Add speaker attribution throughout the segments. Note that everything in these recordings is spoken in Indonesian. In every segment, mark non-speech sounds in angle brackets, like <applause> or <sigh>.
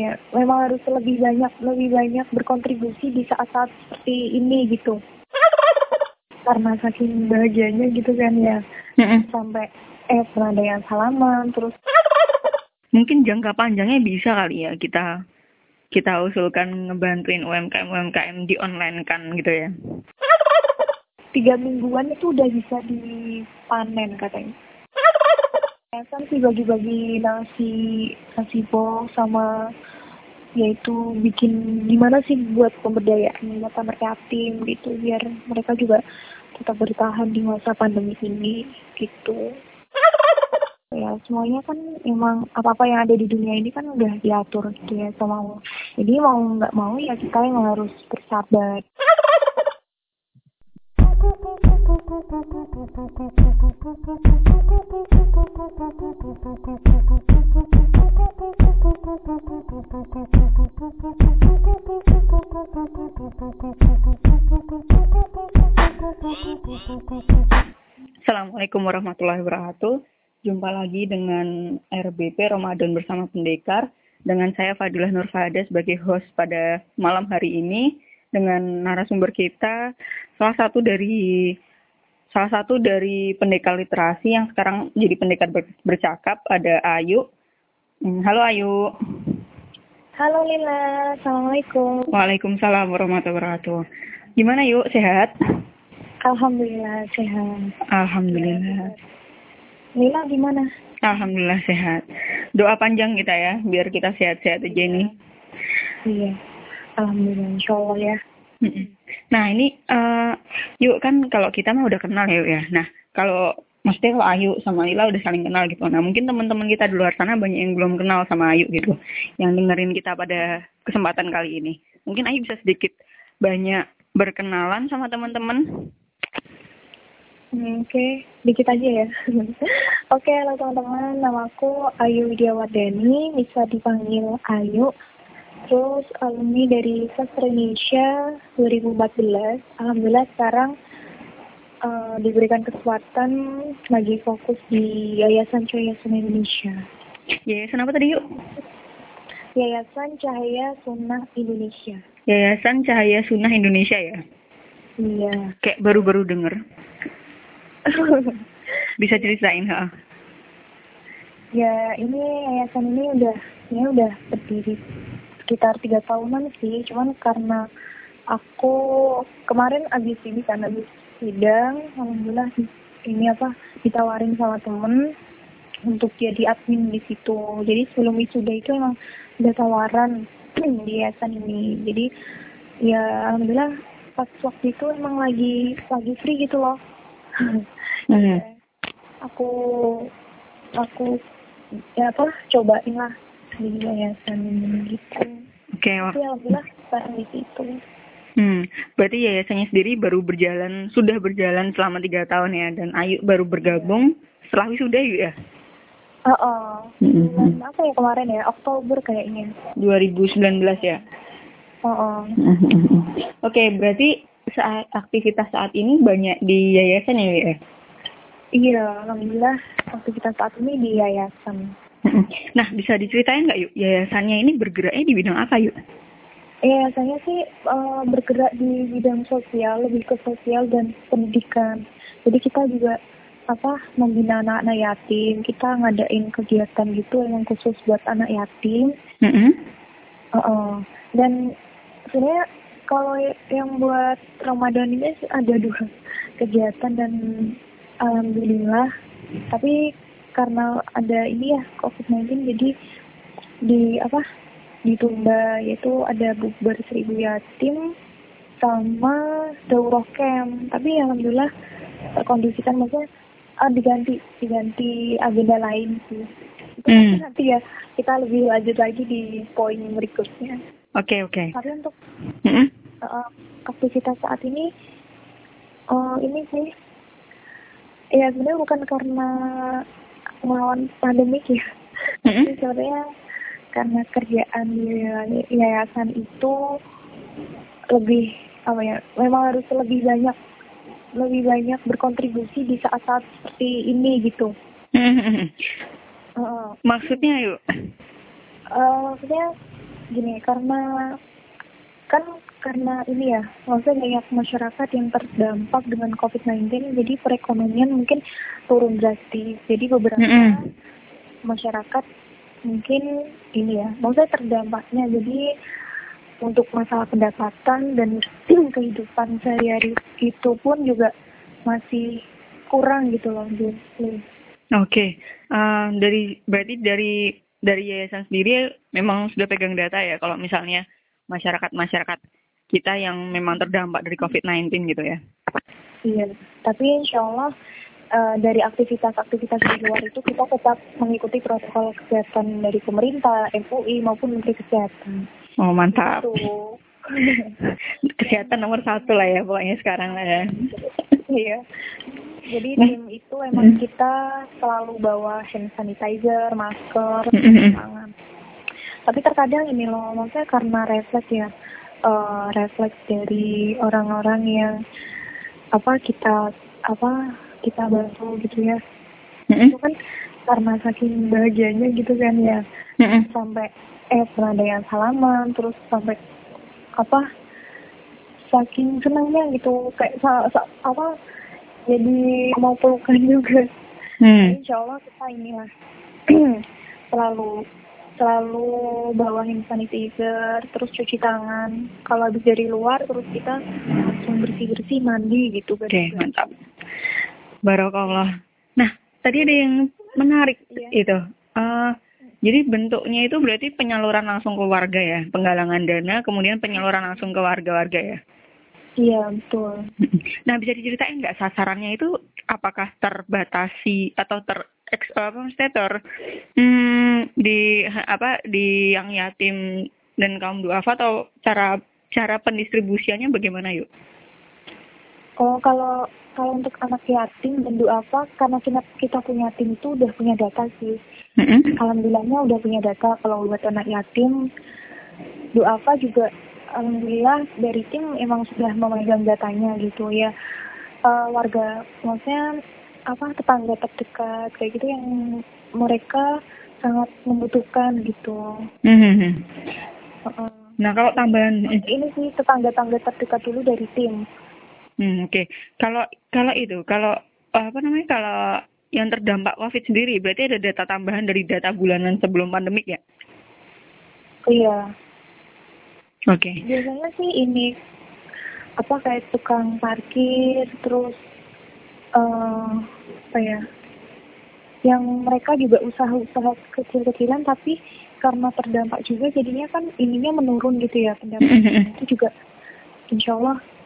Speaker 1: Ya, memang harus lebih banyak lebih banyak berkontribusi di saat-saat seperti ini gitu. <laughs> Karena saking bahagianya gitu kan ya. Sampai eh pernah ada yang salaman terus <laughs>
Speaker 2: Mungkin jangka panjangnya bisa kali ya kita kita usulkan ngebantuin UMKM UMKM di online kan gitu ya. <laughs>
Speaker 1: tiga mingguan itu udah bisa dipanen katanya. Yayasan sih bagi-bagi nasi nasi box sama yaitu bikin gimana sih buat pemberdayaan mata anak yatim gitu biar mereka juga tetap bertahan di masa pandemi ini gitu. <laughs> Ya semuanya kan emang apa-apa yang ada di dunia ini kan udah diatur gitu ya sama Allah. Jadi mau nggak mau ya kita yang harus bersabar. <laughs>
Speaker 2: Assalamualaikum warahmatullahi wabarakatuh. Jumpa lagi dengan RBP Ramadan bersama Pendekar dengan saya Fadilah Nur Fahada sebagai host pada malam hari ini dengan narasumber kita salah satu dari salah satu dari pendekar literasi yang sekarang jadi pendekar ber- bercakap ada Ayu. Hmm, Halo Ayu.
Speaker 1: Halo Lila, Assalamualaikum.
Speaker 2: Waalaikumsalam warahmatullahi wabarakatuh. Gimana yuk sehat?
Speaker 1: Alhamdulillah sehat.
Speaker 2: Alhamdulillah.
Speaker 1: Lila gimana?
Speaker 2: Alhamdulillah sehat. Doa panjang kita ya, biar kita sehat-sehat aja ini.
Speaker 1: Iya, Alhamdulillah Insya Allah ya.
Speaker 2: Nah ini, eh, yuk kan kalau kita mah udah kenal ya, yuk ya. Nah kalau maksudnya kalau Ayu sama Lila udah saling kenal gitu. Nah mungkin teman-teman kita di luar sana banyak yang belum kenal sama Ayu gitu, yang dengerin kita pada kesempatan kali ini. Mungkin Ayu bisa sedikit banyak berkenalan sama teman-teman.
Speaker 1: Hmm, Oke, dikit aja ya. <laughs> Oke, halo teman-teman. Namaku Ayu Widiawardani, bisa dipanggil Ayu. Terus alumni dari Sastra Indonesia 2014. Alhamdulillah sekarang eh, diberikan kesempatan lagi fokus di Yayasan Cahaya Sunnah Indonesia.
Speaker 2: Yayasan apa tadi yuk?
Speaker 1: Yayasan Cahaya Sunnah Indonesia.
Speaker 2: Yayasan Cahaya Sunnah Indonesia ya.
Speaker 1: Iya.
Speaker 2: Kayak baru-baru denger. Bisa ceritain ha?
Speaker 1: ya ini yayasan ini udah ini udah berdiri sekitar tiga tahunan sih cuman karena aku kemarin abis ini kan abis sidang alhamdulillah ini apa ditawarin sama temen untuk jadi admin di situ jadi sebelum wisuda itu emang udah tawaran <clears throat> di yayasan ini jadi ya alhamdulillah pas waktu itu emang lagi lagi free gitu loh <laughs>
Speaker 2: Hmm.
Speaker 1: aku aku ya apa cobain lah di yayasan ini gitu
Speaker 2: Oke, wah.
Speaker 1: tapi alhamdulillah sekarang di situ
Speaker 2: Hmm, berarti yayasannya sendiri baru berjalan, sudah berjalan selama tiga tahun ya, dan Ayu baru bergabung setelah wisuda yuk ya?
Speaker 1: oh, oh. Bulan apa ya kemarin ya Oktober kayaknya
Speaker 2: 2019 ya?
Speaker 1: oh, oh.
Speaker 2: Oke, berarti saat aktivitas saat ini banyak di yayasan ya, ya?
Speaker 1: iya alhamdulillah aktivitas saat ini di yayasan
Speaker 2: Nah, bisa diceritain nggak yuk, yayasannya ini bergeraknya di bidang apa yuk?
Speaker 1: Yayasannya sih eh, bergerak di bidang sosial lebih ke sosial dan pendidikan jadi kita juga apa membina anak-anak yatim kita ngadain kegiatan gitu yang khusus buat anak yatim
Speaker 2: Mm-mm.
Speaker 1: Uh-uh. Dan sebenarnya kalau yang buat Ramadan ini ada dua <laughs> kegiatan dan alhamdulillah. Tapi karena ada ini ya COVID-19 jadi di apa ditunda yaitu ada bukber seribu yatim sama daurah camp. Tapi alhamdulillah kondisikan maksudnya ah, diganti diganti agenda lain sih. Itu
Speaker 2: Hmm.
Speaker 1: nanti ya kita lebih lanjut lagi di poin berikutnya.
Speaker 2: Oke, oke.
Speaker 1: Tapi untuk
Speaker 2: Mm-mm.
Speaker 1: uh, aktivitas saat ini, uh, ini sih, ya sebenarnya bukan karena melawan pandemik ya,
Speaker 2: Mm-mm.
Speaker 1: tapi sebenarnya karena kerjaan di yayasan itu lebih apa ya, memang harus lebih banyak lebih banyak berkontribusi di saat-saat seperti ini gitu. <laughs> Uh,
Speaker 2: Maksudnya yuk?
Speaker 1: uh, maksudnya gini karena kan karena ini ya maksudnya banyak masyarakat yang terdampak dengan COVID-19 jadi perekonomian mungkin turun drastis jadi beberapa
Speaker 2: Mm -mm.
Speaker 1: masyarakat mungkin ini ya maksudnya terdampaknya jadi untuk masalah pendapatan dan <clears throat> kehidupan sehari-hari itu pun juga masih kurang gitu loh Jun.
Speaker 2: Oke, Eh, dari berarti dari dari yayasan sendiri memang sudah pegang data ya kalau misalnya masyarakat-masyarakat kita yang memang terdampak dari COVID-19 gitu ya.
Speaker 1: Iya, tapi insya Allah eh, dari aktivitas-aktivitas di luar itu kita tetap mengikuti protokol kesehatan dari pemerintah, MUI maupun Menteri Kesehatan.
Speaker 2: Oh mantap.
Speaker 1: Tuh. <laughs>
Speaker 2: Kesehatan nomor satu lah ya pokoknya sekarang lah ya. <laughs>
Speaker 1: Iya. Jadi
Speaker 2: Nah.
Speaker 1: tim itu emang kita selalu bawa hand sanitizer, masker, tangan. Tapi terkadang ini loh, maksudnya karena refleks ya, eh, refleks dari orang-orang yang apa kita apa kita bantu gitu ya.
Speaker 2: Mm-mm.
Speaker 1: Itu kan karena saking bahagianya gitu kan ya,
Speaker 2: Mm-mm.
Speaker 1: sampai eh pernah ada yang salaman, terus sampai apa saking senangnya gitu kayak sa- sa- apa jadi mau pelukan juga
Speaker 2: Hmm.
Speaker 1: insya Allah kita inilah <clears throat> selalu selalu bawa hand sanitizer terus cuci tangan kalau habis dari luar terus kita langsung bersih bersih mandi gitu kan
Speaker 2: mantap. Barokallah. Nah tadi ada yang menarik
Speaker 1: Iya.
Speaker 2: itu. Eh, jadi bentuknya itu berarti penyaluran langsung ke warga ya, penggalangan dana, kemudian penyaluran langsung ke warga-warga ya.
Speaker 1: iya betul <laughs>
Speaker 2: Nah, bisa diceritain nggak sasarannya itu apakah terbatasi atau ter apa maksudnya ter hmm, di apa di yang yatim dan kaum duafa atau cara cara pendistribusiannya bagaimana yuk?
Speaker 1: Oh kalau kalau untuk anak yatim dan duafa karena kita kita punya tim itu udah punya data sih
Speaker 2: Mm-mm.
Speaker 1: alhamdulillahnya udah punya data kalau buat anak yatim duafa juga alhamdulillah dari tim emang sudah memegang datanya gitu ya Eh, warga maksudnya apa tetangga terdekat kayak gitu yang mereka sangat membutuhkan gitu
Speaker 2: Mhm.
Speaker 1: Heeh.
Speaker 2: Nah, kalau tambahan
Speaker 1: ini sih tetangga-tangga terdekat dulu dari tim
Speaker 2: Hmm, Oke, kalau kalau itu, kalau apa namanya, kalau yang terdampak COVID sendiri, berarti ada data tambahan dari data bulanan sebelum pandemik ya?
Speaker 1: iya
Speaker 2: Oke.
Speaker 1: biasanya sih ini apa kayak tukang parkir terus eh apa ya yang mereka juga usaha-usaha kecil-kecilan tapi karena terdampak juga jadinya kan ininya menurun gitu ya pendapatan itu juga insya Allah eh,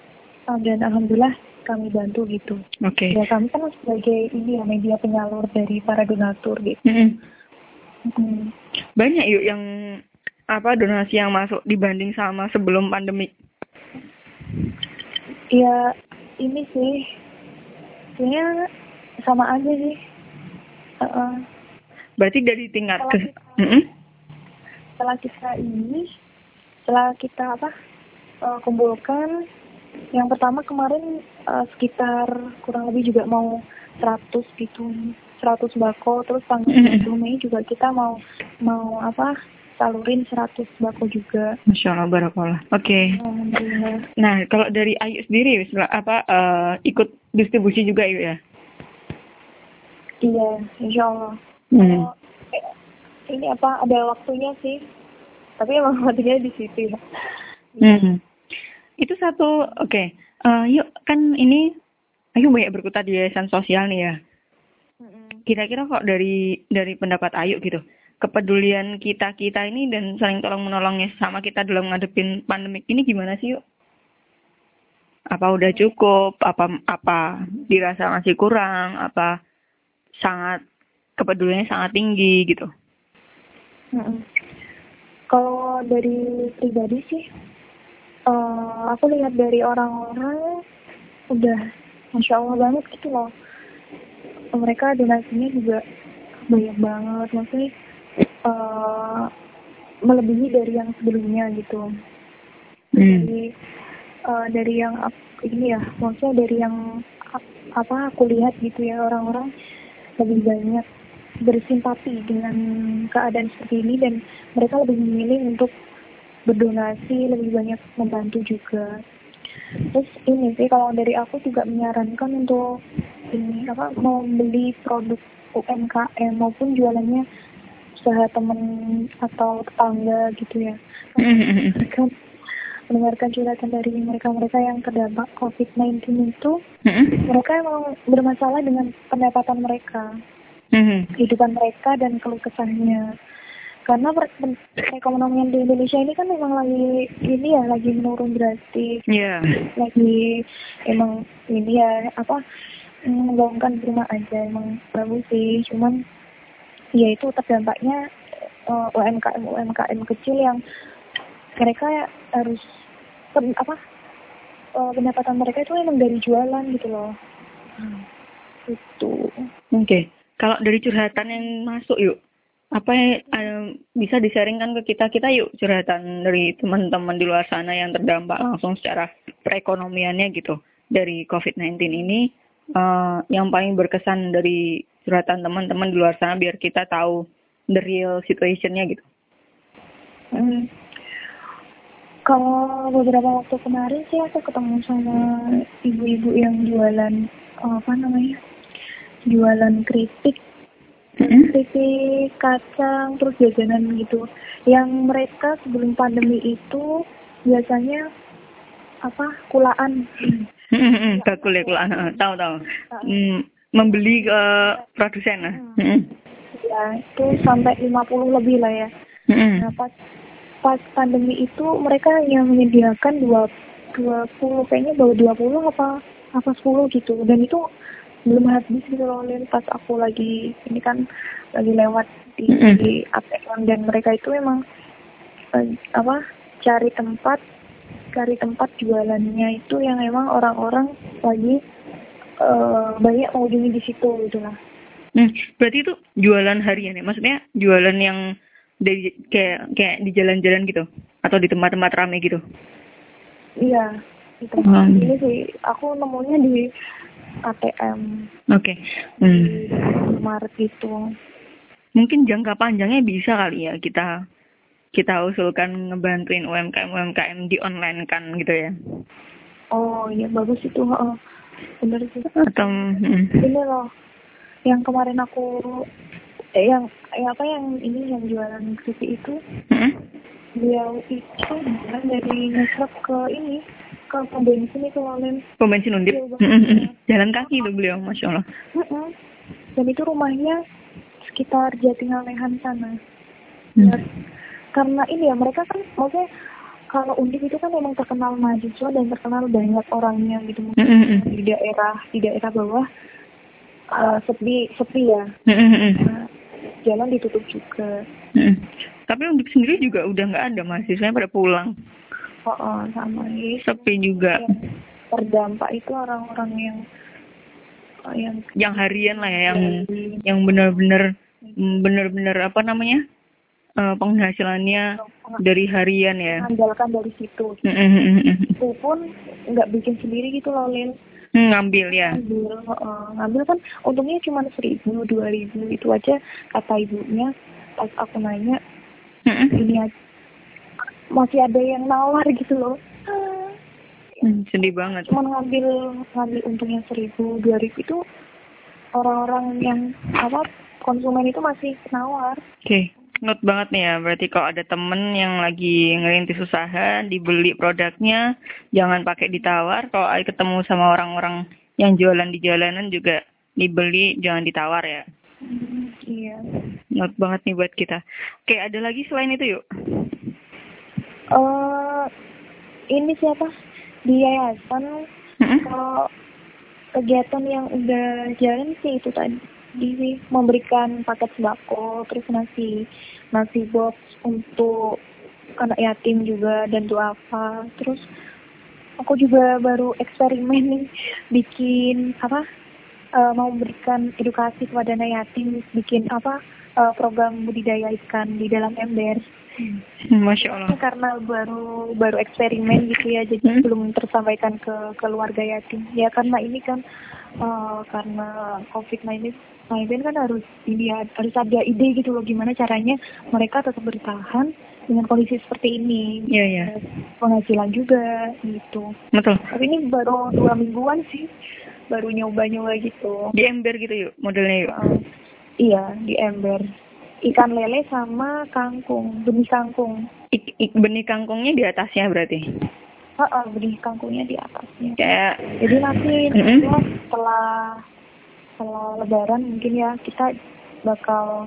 Speaker 1: dan alhamdulillah kami bantu gitu
Speaker 2: Oke.
Speaker 1: ya kami kan sebagai ini ya media penyalur dari para donatur gitu. Mm.
Speaker 2: Banyak yuk yang apa donasi yang masuk dibanding sama sebelum pandemik.
Speaker 1: ya ini sih sebenarnya sama aja sih Heeh.
Speaker 2: Berarti dari tingkat ke
Speaker 1: Kalau kita-
Speaker 2: Mm-mm.
Speaker 1: setelah kita ini setelah kita apa eh, kumpulkan yang pertama kemarin eh, sekitar kurang lebih juga mau 100 gitu 100 bako terus tanggal
Speaker 2: Mhm.
Speaker 1: 20 Mei juga kita mau mau apa salurin 100 bako juga
Speaker 2: Masya Allah, barakallah. Oke.
Speaker 1: Alhamdulillah.
Speaker 2: Nah, kalau dari Ayu sendiri, apa eh, ikut distribusi juga yuk ya?
Speaker 1: iya insya Allah
Speaker 2: Hmm.
Speaker 1: Oh, ini apa ada waktunya sih tapi emang waktunya di situ ya
Speaker 2: Hmm. Itu satu, oke. Eh, yuk, kan ini Ayu banyak berkutat di yayasan sosial nih ya. Kira-kira kok dari dari pendapat Ayu gitu, kepedulian kita kita ini dan saling tolong menolongnya sama kita dalam ngadepin pandemik ini gimana sih yuk? Apa udah cukup? Apa apa dirasa masih kurang? Apa sangat kepeduliannya sangat tinggi gitu?
Speaker 1: Kalau dari pribadi sih, eh, aku lihat dari orang-orang udah masya Allah banget gitu loh. Mereka donasinya juga banyak banget, maksudnya eh, melebihi dari yang sebelumnya gitu.
Speaker 2: Hmm.
Speaker 1: Jadi eh, dari yang ini ya, maksudnya dari yang ap- apa aku lihat gitu ya orang-orang lebih banyak bersimpati dengan keadaan seperti ini dan mereka lebih memilih untuk berdonasi lebih banyak membantu juga. Terus ini sih kalau dari aku juga menyarankan untuk ini apa mau beli produk UMKM maupun jualannya usaha teman atau tetangga gitu ya. Kan <laughs> mendengarkan curhatan dari mereka-mereka yang terdampak COVID-19 itu mereka emang bermasalah dengan pendapatan mereka. Kehidupan mereka dan keluh kesahnya karena perekonomian di Indonesia ini kan memang lagi ini ya lagi menurun drastis
Speaker 2: yeah.
Speaker 1: lagi emang ini ya apa menggaungkan rumah aja emang bagus sih cuman ya itu terdampaknya uh, UMKM UMKM kecil yang mereka harus pen, apa uh, pendapatan mereka itu emang dari jualan gitu loh hmm. itu
Speaker 2: oke okay. kalau dari curhatan yang masuk yuk apa um, bisa disaringkan ke kita kita yuk curhatan dari teman-teman di luar sana yang terdampak langsung secara perekonomiannya gitu dari COVID-19 ini uh, yang paling berkesan dari curhatan teman-teman di luar sana biar kita tahu the real situationnya gitu.
Speaker 1: Hmm. Kalau beberapa waktu kemarin sih aku ketemu sama ibu-ibu yang jualan apa namanya jualan keripik mm-hmm. kacang terus jajanan gitu. Yang mereka sebelum pandemi itu biasanya apa? Kulaan.
Speaker 2: Bakul ya kulaan. tahu tahu. Mm, membeli ke produsen lah mm-hmm.
Speaker 1: ya itu sampai 50 lebih lah ya. Nah pas pas pandemi itu mereka yang menyediakan dua dua puluh kayaknya bawa dua puluh apa apa sepuluh gitu. Dan itu belum habis gitu loh Lin pas aku lagi ini kan lagi lewat di, mm di ATM dan mereka itu memang uh, apa cari tempat cari tempat jualannya itu yang emang orang-orang lagi uh, banyak mengunjungi di situ gitu lah.
Speaker 2: Hmm, berarti itu jualan harian ya? Maksudnya jualan yang dari kayak kayak di jalan-jalan gitu atau di tempat-tempat ramai gitu?
Speaker 1: Iya, itu. Hmm. Ini sih aku nemunya di ATM.
Speaker 2: Oke. Okay. Hmm.
Speaker 1: Maret itu.
Speaker 2: Mungkin jangka panjangnya bisa kali ya kita kita usulkan ngebantuin UMKM UMKM di online kan gitu ya.
Speaker 1: Oh iya bagus itu. Oh, bener sih.
Speaker 2: Atau hmm.
Speaker 1: ini loh yang kemarin aku eh, yang yang apa yang ini yang jualan keripik itu. Hmm? Beliau itu dari ngesrek ke ini ke pom bensin itu Lem.
Speaker 2: Pom bensin undip. Jalan kaki tuh beliau, masya Allah.
Speaker 1: Dan itu rumahnya sekitar Jatingalehan sana. Hmm. Karena ini ya mereka kan maksudnya kalau undip itu kan memang terkenal mahasiswa dan terkenal banyak orangnya gitu mm di daerah di daerah bawah uh, sepi sepi ya nah, jalan ditutup juga
Speaker 2: mm tapi undip sendiri juga udah nggak ada mahasiswanya pada pulang
Speaker 1: oh, oh sama
Speaker 2: ini sepi juga.
Speaker 1: Yang terdampak itu orang-orang yang
Speaker 2: oh, yang yang harian lah ya yang harian. yang benar-benar benar-benar apa namanya uh, penghasilannya dari harian ya.
Speaker 1: mengandalkan dari situ. Gitu. itu pun nggak bikin sendiri gitu loh Lin.
Speaker 2: Hmm, ngambil ya.
Speaker 1: Ngambil uh, ngambil kan untungnya cuma seribu dua ribu itu aja kata ibunya pas aku nanya mm. Ini aja masih ada yang nawar gitu loh
Speaker 2: hmm, sedih banget
Speaker 1: cuma ngambil ngambil untungnya seribu dua ribu itu orang-orang yang apa konsumen itu masih nawar
Speaker 2: oke okay. Not banget nih ya, berarti kalau ada temen yang lagi ngerintis usaha, dibeli produknya, jangan pakai ditawar. Kalau ketemu sama orang-orang yang jualan di jalanan juga dibeli, jangan ditawar ya.
Speaker 1: Mm, iya.
Speaker 2: Not banget nih buat kita. Oke, ada lagi selain itu yuk?
Speaker 1: Uh, ini siapa? Di yayasan. Mm-hmm. kalau kegiatan yang udah jalan sih itu tadi di memberikan paket sembako terus nasi nasi box untuk anak yatim juga dan tuh apa. Terus aku juga baru eksperimen nih bikin apa? Uh, mau memberikan edukasi kepada anak yatim bikin apa uh, program budidaya ikan di dalam ember
Speaker 2: Masya Allah.
Speaker 1: Karena baru baru eksperimen gitu ya, jadi hmm? belum tersampaikan ke keluarga yatim. Ya karena ini kan uh, karena COVID-19 19 kan harus ini ya, harus ada ide gitu loh gimana caranya mereka tetap bertahan dengan kondisi seperti ini
Speaker 2: Iya, iya.
Speaker 1: penghasilan juga gitu
Speaker 2: Betul.
Speaker 1: tapi ini baru dua mingguan sih baru nyoba-nyoba gitu
Speaker 2: Di ember gitu yuk, modelnya yuk.
Speaker 1: Uh, iya di ember ikan lele sama kangkung benih kangkung
Speaker 2: Ik- ik- benih kangkungnya di atasnya berarti.
Speaker 1: Heeh, benih kangkungnya di atasnya
Speaker 2: Kayak
Speaker 1: jadi nanti
Speaker 2: Mm-mm.
Speaker 1: ya, setelah setelah lebaran mungkin ya kita bakal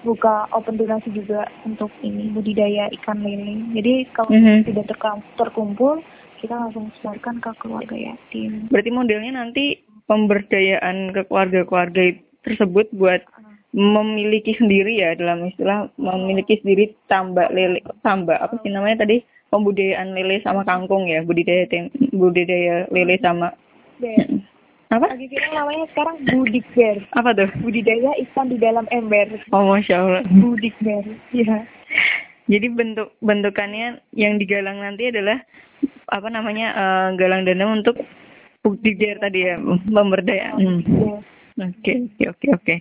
Speaker 1: buka open donasi juga untuk ini budidaya ikan lele jadi kalau
Speaker 2: Mhm.
Speaker 1: tidak terkam- terkumpul kita langsung sebarkan ke keluarga yatim
Speaker 2: berarti modelnya nanti pemberdayaan ke keluarga-keluarga tersebut buat memiliki sendiri ya dalam istilah memiliki sendiri tambak lele tambak apa sih namanya tadi? Pembudidayaan lele sama kangkung ya budidaya tem- budidaya lele sama
Speaker 1: Ber. <laughs>
Speaker 2: apa?
Speaker 1: Lagi viral namanya sekarang budik ber
Speaker 2: apa tuh?
Speaker 1: Budidaya ikan di dalam ember.
Speaker 2: Oh masya allah.
Speaker 1: Budik ber ya
Speaker 2: jadi bentuk bentukannya yang digalang nanti adalah apa namanya eh, galang dana untuk budidaya tadi ya pemberdayaan. Hmm.
Speaker 1: ya.
Speaker 2: Oke, oke, oke, oke.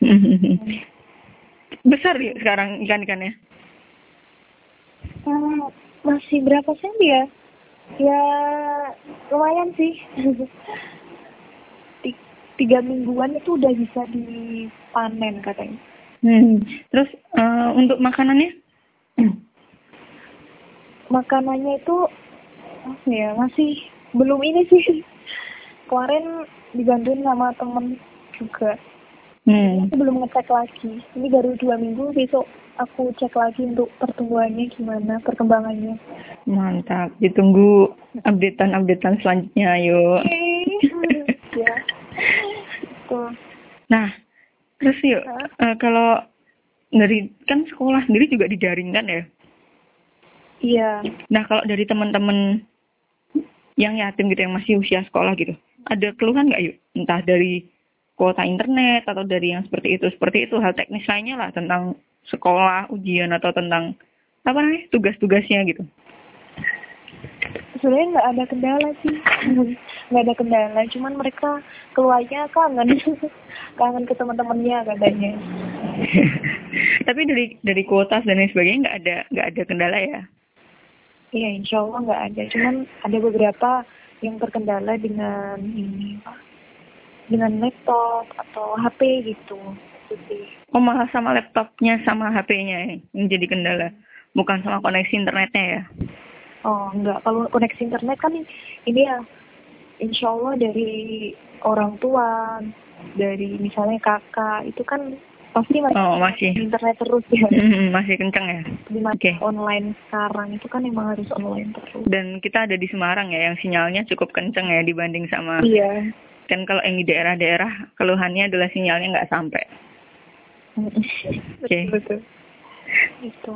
Speaker 2: <laughs> Besar ya sekarang ikan-ikannya?
Speaker 1: Hmm, masih berapa sen ya ya lumayan sih <laughs> Ti- tiga mingguan itu udah bisa dipanen katanya
Speaker 2: Hmm. Terus eh, untuk makanannya?
Speaker 1: makanannya itu ya masih belum ini sih <laughs> kemarin dibantuin sama temen juga
Speaker 2: Hmm.
Speaker 1: aku belum ngecek lagi ini baru dua minggu besok aku cek lagi untuk pertumbuhannya gimana perkembangannya
Speaker 2: Mantap. Ditunggu updatean-updatean selanjutnya, ayo.
Speaker 1: ya itu
Speaker 2: Nah, terus yuk, eh, kalau dari kan sekolah sendiri juga didaringkan ya.
Speaker 1: iya
Speaker 2: Nah, kalau dari teman-teman yang yatim gitu yang masih usia sekolah gitu, ada keluhan nggak yuk? Entah dari kuota internet atau dari yang seperti itu, seperti itu hal teknis lainnya lah tentang sekolah, ujian atau tentang apa namanya tugas-tugasnya gitu.
Speaker 1: sebenarnya nggak ada kendala sih <laughs> nggak ada kendala cuman mereka keluarnya kangen <laughs> kangen ke teman-temannya katanya <laughs>
Speaker 2: Tapi dari dari kuota dan lain sebagainya nggak ada nggak ada kendala ya.
Speaker 1: iya insya Allah nggak ada cuman ada beberapa yang terkendala dengan ini Pak. dengan laptop atau HP gitu Gitu.
Speaker 2: Oh malah sama laptopnya sama HP-nya yang jadi kendala, bukan sama koneksi internetnya ya.
Speaker 1: oh enggak kalau koneksi internet kan ini ya insya Allah dari orang tua dari misalnya kakak itu kan pasti masih
Speaker 2: Oh masih
Speaker 1: internet terus ya <laughs>
Speaker 2: Hmm, masih kenceng ya. Oke.
Speaker 1: online sekarang itu kan emang harus online terus.
Speaker 2: Dan kita ada di Semarang ya, yang sinyalnya cukup kenceng ya dibanding sama
Speaker 1: Iya.
Speaker 2: kan kalau yang di daerah-daerah keluhannya adalah sinyalnya nggak sampai. Oke. <laughs>
Speaker 1: betul. Itu.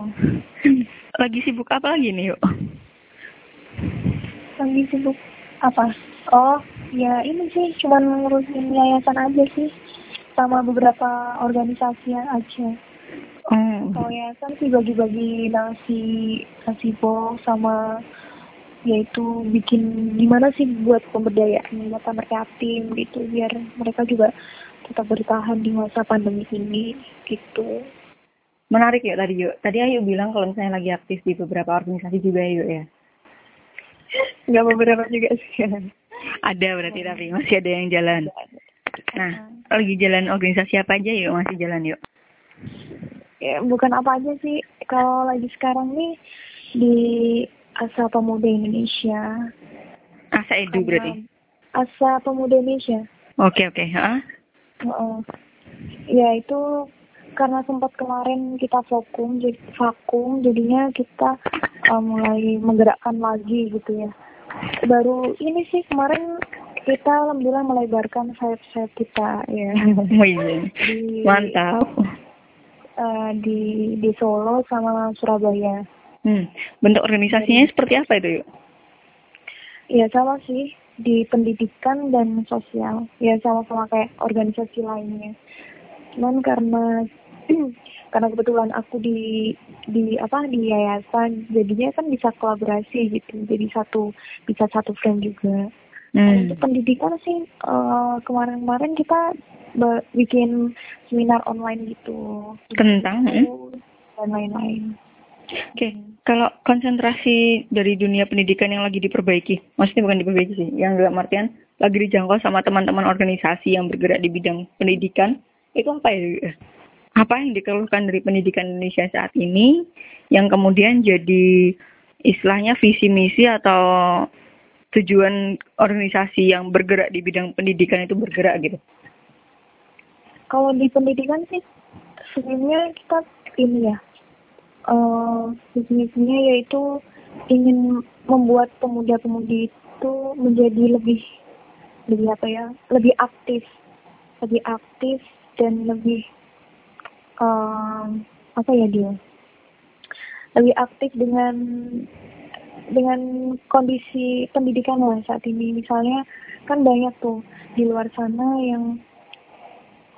Speaker 2: Lagi sibuk apa lagi nih yuk?
Speaker 1: Lagi sibuk apa? Oh, ya ini sih cuman ngurusin yayasan aja sih sama beberapa organisasi aja.
Speaker 2: Oh,
Speaker 1: Kalau yayasan sih bagi-bagi nasi nasi box sama yaitu bikin gimana sih buat pemberdayaan mata mereka yatim gitu biar mereka juga tetap bertahan di masa pandemi ini gitu.
Speaker 2: menarik ya tadi yuk. Tadi Ayu bilang kalau misalnya lagi aktif di beberapa organisasi juga yuk ya.
Speaker 1: Nggak beberapa juga sih.
Speaker 2: Ada berarti tapi masih ada yang jalan. Nah, lagi jalan organisasi apa aja yuk? Masih jalan yuk.
Speaker 1: ya bukan apa aja sih kalau lagi sekarang nih di Asa Pemuda Indonesia.
Speaker 2: Asa Edu berarti.
Speaker 1: Asa Pemuda Indonesia.
Speaker 2: Oke oke. Heeh.
Speaker 1: Heeh. Ya itu karena sempat kemarin kita vakum jadi vakum jadinya kita uh, mulai menggerakkan lagi gitu ya. Baru ini sih kemarin kita alhamdulillah melebarkan sayap-sayap kita ya. <laughs>
Speaker 2: Oh iya.
Speaker 1: Di,
Speaker 2: Mantap.
Speaker 1: uh, di di Solo sama Surabaya.
Speaker 2: Hmm. Bentuk organisasinya seperti apa itu yuk?
Speaker 1: Ya sama sih di pendidikan dan sosial. Ya sama-sama kayak organisasi lainnya. Cuman karena <clears throat> karena kebetulan aku di di apa di yayasan jadinya kan bisa kolaborasi gitu. Jadi satu bisa satu frame juga.
Speaker 2: Hmm.
Speaker 1: Untuk pendidikan sih eh, kemarin-kemarin kita bikin seminar online gitu.
Speaker 2: Tentang? hmm?
Speaker 1: dan lain-lain.
Speaker 2: Oke, kalau konsentrasi dari dunia pendidikan yang lagi diperbaiki, maksudnya bukan diperbaiki sih, yang dalam artian lagi dijangkau sama teman-teman organisasi yang bergerak di bidang pendidikan, itu apa ya? Apa yang dikeluhkan dari pendidikan Indonesia saat ini, yang kemudian jadi istilahnya visi misi atau tujuan organisasi yang bergerak di bidang pendidikan itu bergerak gitu?
Speaker 1: Kalau di pendidikan sih sebenarnya kita ini ya uh, misinya yaitu ingin membuat pemuda-pemudi itu menjadi lebih lebih apa ya lebih aktif lebih aktif dan lebih um, apa ya dia lebih aktif dengan dengan kondisi pendidikan lah saat ini. Misalnya kan banyak tuh di luar sana yang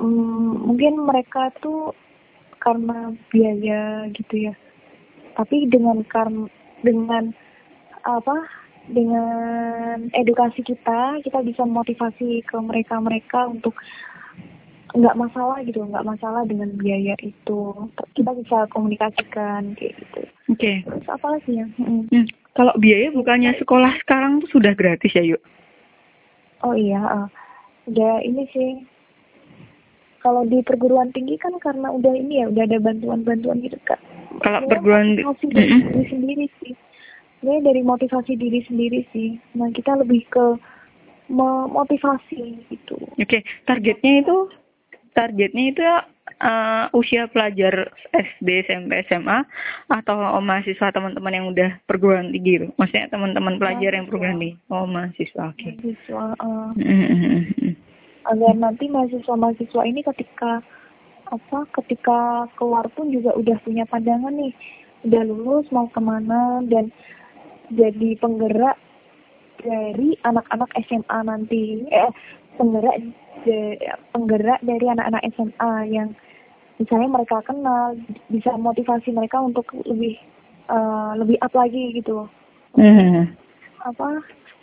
Speaker 1: um, mungkin mereka tuh karena biaya gitu ya. Tapi dengan karena dengan apa dengan edukasi kita kita bisa motivasi ke mereka mereka untuk nggak masalah gitu nggak masalah dengan biaya itu. Kita bisa komunikasikan kayak gitu.
Speaker 2: Oke. Okay.
Speaker 1: terus apa lagi ya?
Speaker 2: Hmm. Kalau biaya bukannya sekolah sekarang tuh sudah gratis ya yuk?
Speaker 1: Oh iya uh, udah ini sih. Kalau di perguruan tinggi kan karena udah ini ya udah ada bantuan-bantuan gitu kak.
Speaker 2: Kalau perguruan
Speaker 1: motivasi -hmm. diri sendiri sih. Ini dari motivasi diri sendiri sih. Nah kita lebih ke memotivasi gitu.
Speaker 2: Oke okay. targetnya itu targetnya itu uh, usia pelajar SD SMP SMA atau mahasiswa teman-teman yang udah perguruan tinggi gitu. Maksudnya teman-teman pelajar yang perguruan tinggi. Oh mahasiswa oke. Okay.
Speaker 1: mahasiswa uh, agar nanti mahasiswa-mahasiswa ini ketika apa ketika keluar pun juga udah punya pandangan nih. Udah lulus mau ke mana dan jadi penggerak dari anak-anak SMA nanti. Eh penggerak de, penggerak dari anak-anak SMA yang misalnya mereka kenal bisa motivasi mereka untuk lebih uh, lebih up lagi gitu
Speaker 2: hmm.
Speaker 1: apa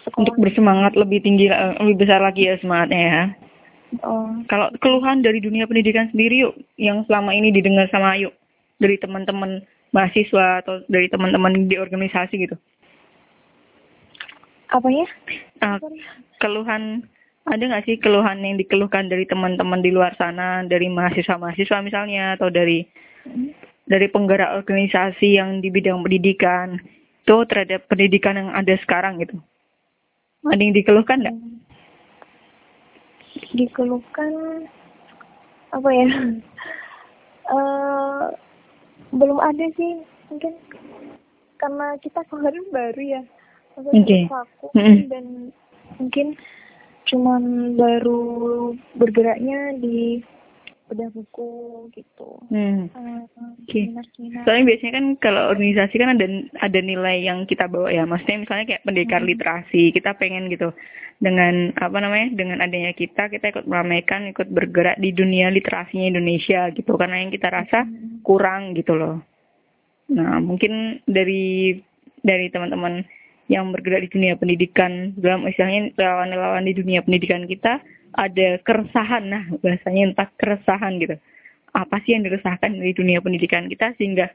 Speaker 2: sekolah. untuk bersemangat lebih tinggi lebih besar lagi ya semangatnya ya
Speaker 1: Oh.
Speaker 2: Kalau keluhan dari dunia pendidikan sendiri yuk, yang selama ini didengar sama yuk dari teman-teman mahasiswa atau dari teman-teman di organisasi gitu.
Speaker 1: Apa ya?
Speaker 2: Uh, keluhan ada nggak sih keluhan yang dikeluhkan dari teman-teman di luar sana, dari mahasiswa-mahasiswa misalnya atau dari dari penggerak organisasi yang di bidang pendidikan itu terhadap pendidikan yang ada sekarang gitu? Ada yang dikeluhkan nggak?
Speaker 1: Dikeluhkan apa ya uh, <laughs> belum ada sih mungkin karena kita kemarin baru ya
Speaker 2: okay.
Speaker 1: aku mm dan mungkin cuman baru bergeraknya di udah buku gitu.
Speaker 2: Hmm. Uh, Oke. Okay. Soalnya biasanya kan kalau organisasi kan ada ada nilai yang kita bawa ya. Maksudnya misalnya kayak pendekar hmm. literasi, kita pengen gitu dengan apa namanya dengan adanya kita kita ikut meramaikan, ikut bergerak di dunia literasinya Indonesia gitu. Karena yang kita rasa hmm. kurang gitu loh. Nah mungkin dari dari teman-teman yang bergerak di dunia pendidikan. Dalam istilahnya relawan-relawan di dunia pendidikan kita ada keresahan. Nah bahasanya entah keresahan gitu. Apa sih yang diresahkan dari dunia pendidikan kita sehingga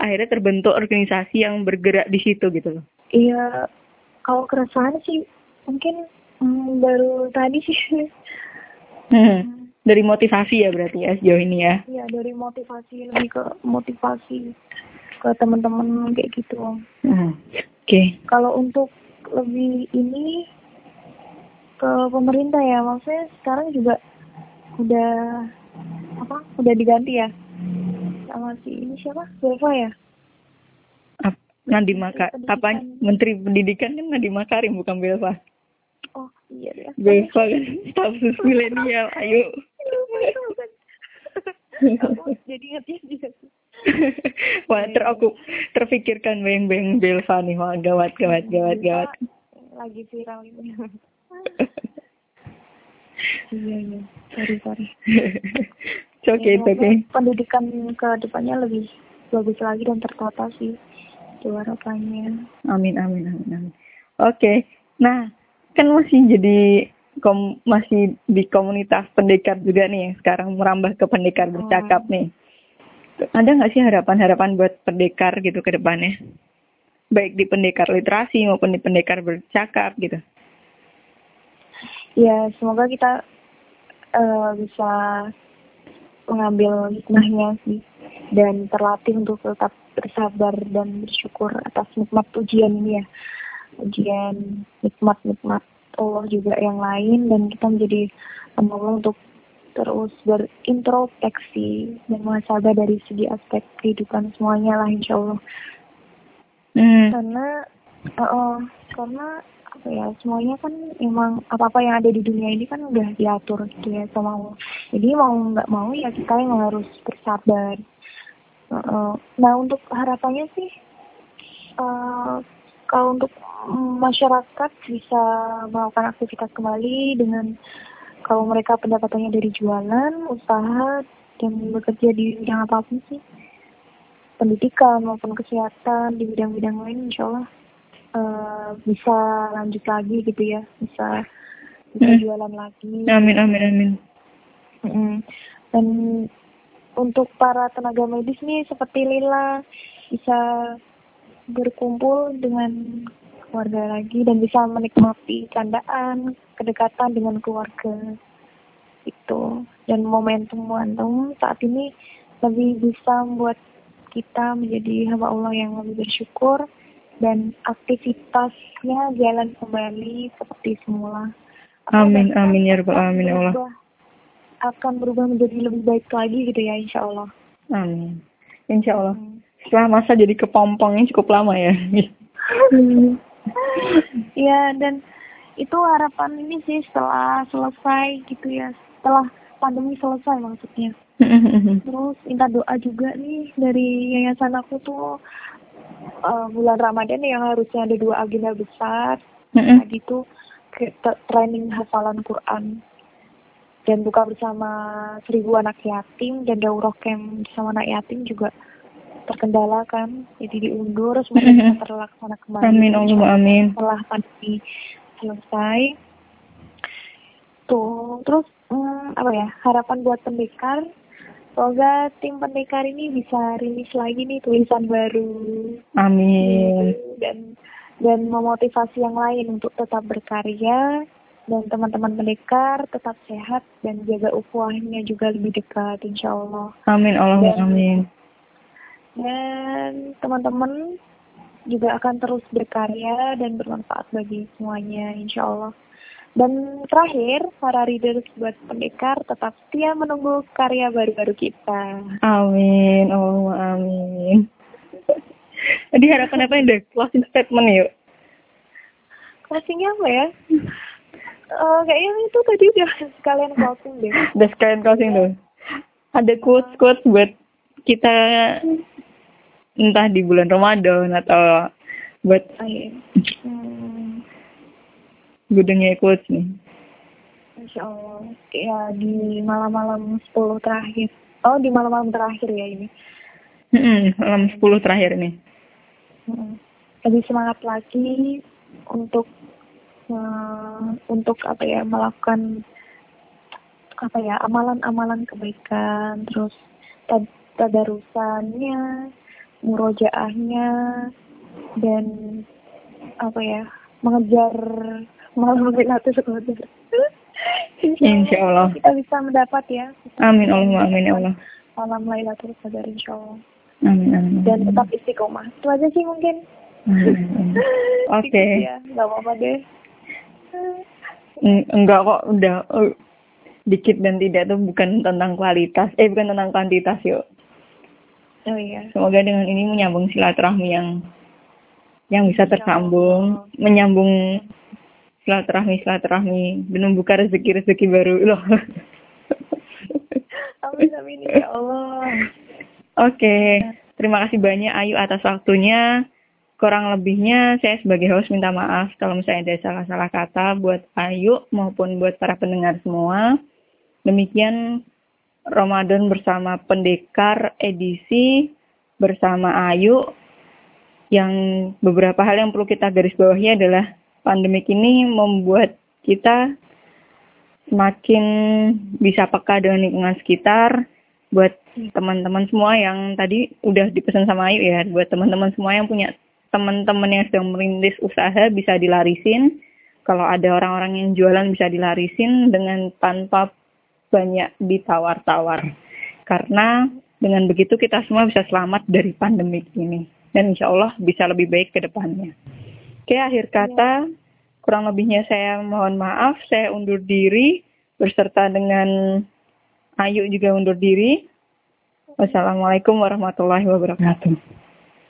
Speaker 2: akhirnya terbentuk organisasi yang bergerak di situ gitu loh.
Speaker 1: Iya kalau keresahan sih mungkin hmm, baru tadi sih. <laughs>
Speaker 2: Hmm. dari motivasi ya berarti ya sejauh ini ya.
Speaker 1: Iya dari motivasi lebih ke motivasi ke teman-teman kayak gitu.
Speaker 2: Hmm. oke. Okay.
Speaker 1: kalau untuk lebih ini ke pemerintah ya maksudnya sekarang juga udah apa udah diganti ya? Sama si ini siapa? Belva ya?
Speaker 2: Nadi Maka apa? Menteri Pendidikan kan Nadi Makarim bukan Belva
Speaker 1: oh iya ya.
Speaker 2: Belva kan stafsus milenial ayo. <laughs>
Speaker 1: Jadi ngerti juga
Speaker 2: Wah, ter aku terpikirkan bayang-bayang Belva nih, wah gawat, gawat, gawat, gawat.
Speaker 1: Lagi viral ini. <laughs> Iya iya. Sorry sorry.
Speaker 2: Oke okay, oke okay.
Speaker 1: pendidikan ke depannya lebih bagus lagi dan tertata sih itu harapannya
Speaker 2: amin amin amin amin. Oke. Okay. nah kan masih jadi kom masih di komunitas pendekar juga nih. Sekarang merambah ke pendekar bercakap nih ada nggak sih harapan-harapan buat pendekar gitu ke depannya? Baik di pendekar literasi maupun di pendekar bercakap gitu.
Speaker 1: Ya, semoga kita uh, bisa mengambil hikmahnya sih dan terlatih untuk tetap bersabar dan bersyukur atas nikmat ujian ini ya ujian nikmat-nikmat Allah juga yang lain dan kita menjadi Allah untuk terus berintrospeksi dan muhasabah dari segi aspek kehidupan semuanya lah insya Allah hmm. karena uh, uh, karena apa ya semuanya kan emang apa apa yang ada di dunia ini kan udah diatur gitu ya sama Allah jadi mau nggak mau ya kita yang harus bersabar uh, uh. nah untuk harapannya sih uh, kalau untuk masyarakat bisa melakukan aktivitas kembali dengan kalau mereka pendapatannya dari jualan, usaha, dan bekerja di bidang apa pun sih, pendidikan maupun kesehatan di bidang-bidang lain, insya Allah uh, bisa lanjut lagi gitu ya, bisa bisa hmm. jualan lagi.
Speaker 2: Amin, amin, amin.
Speaker 1: Mm Dan untuk para tenaga medis nih seperti Lila bisa berkumpul dengan keluarga lagi dan bisa menikmati candaan, kedekatan dengan keluarga itu dan momentum momentum saat ini lebih bisa membuat kita menjadi hamba Allah yang lebih bersyukur dan aktivitasnya jalan kembali seperti semula.
Speaker 2: Amin, amin ya Rabbal Amin ya Allah.
Speaker 1: Akan berubah menjadi lebih baik lagi gitu ya Insya Allah.
Speaker 2: Amin. Insya Allah. Hmm setelah masa jadi kepompongnya cukup lama ya. <laughs>
Speaker 1: Iya dan itu harapan ini sih setelah selesai gitu ya. Setelah pandemi selesai maksudnya. Terus minta doa juga nih dari yayasan aku tuh uh, bulan Ramadan yang harusnya ada dua agenda besar. Nah gitu training hafalan Quran. Dan buka bersama seribu anak yatim dan daurah camp bersama anak yatim juga terkendala kan. Jadi diundur semoga bisa terlaksana kembali.
Speaker 2: Amin Allah amin.
Speaker 1: Setelah pandemi selesai. Tuh terus hmm, apa ya harapan buat pendekar? Semoga tim pendekar ini bisa rilis lagi nih tulisan baru.
Speaker 2: Amin.
Speaker 1: Dan dan memotivasi yang lain untuk tetap berkarya dan teman-teman pendekar tetap sehat dan jaga ukhuwahnya juga lebih dekat insya Allah.
Speaker 2: Amin Allah amin.
Speaker 1: dan teman-teman juga akan terus berkarya dan bermanfaat bagi semuanya insya Allah. Dan terakhir para readers buat pendekar tetap setia menunggu karya baru-baru kita.
Speaker 2: Amin. Oh amin. Tadi harapan apa deh closing statement yuk.
Speaker 1: Closingnya apa ya? Uh, kayaknya itu tadi udah sekalian closing deh.
Speaker 2: Udah sekalian closing tuh. Ada quotes quotes buat kita entah di bulan Ramadan atau buat oh, iya. hmm. gudangnya ikut nih.
Speaker 1: Insya Allah. Ya di malam-malam 10 terakhir. Oh di malam-malam terakhir ya ini.
Speaker 2: Hmm, malam 10 terakhir ini.
Speaker 1: Hmm. Lebih semangat lagi untuk uh, untuk apa ya melakukan apa ya amalan-amalan kebaikan terus tad tadarusannya murojaahnya dan apa ya mengejar malam Lailatul Qadar.
Speaker 2: Insya Allah.
Speaker 1: Kita bisa mendapat ya.
Speaker 2: Amin Allah, amin ya Allah.
Speaker 1: Malam Lailatul Qadar Insya Allah.
Speaker 2: Amin, amin.
Speaker 1: Dan tetap istiqomah. Itu aja sih mungkin. <laughs>
Speaker 2: Oke. Okay.
Speaker 1: ya, nggak apa-apa deh.
Speaker 2: Enggak kok, udah uh, dikit dan tidak tuh bukan tentang kualitas, eh bukan tentang kuantitas yuk.
Speaker 1: Oh iya.
Speaker 2: Semoga dengan ini menyambung silaturahmi yang yang bisa tersambung, menyambung silaturahmi silaturahmi dan membuka rezeki rezeki baru loh. <laughs>
Speaker 1: amin amin ya Allah.
Speaker 2: Oke, okay. terima kasih banyak Ayu atas waktunya. Kurang lebihnya saya sebagai host minta maaf kalau misalnya ada salah-salah kata buat Ayu maupun buat para pendengar semua. Demikian Ramadan bersama Pendekar edisi bersama Ayu yang beberapa hal yang perlu kita garis bawahi adalah pandemik ini membuat kita semakin bisa peka dengan lingkungan sekitar buat teman-teman semua yang tadi udah dipesan sama Ayu ya, buat teman-teman semua yang punya teman-teman yang sedang merintis usaha bisa dilarisin. Kalau ada orang-orang yang jualan bisa dilarisin dengan tanpa banyak ditawar-tawar. Karena dengan begitu kita semua bisa selamat dari pandemi ini. Dan insya Allah bisa lebih baik ke depannya. Oke, akhir kata, kurang lebihnya saya mohon maaf. Saya undur diri berserta dengan Ayu juga undur diri. Wassalamualaikum warahmatullahi wabarakatuh.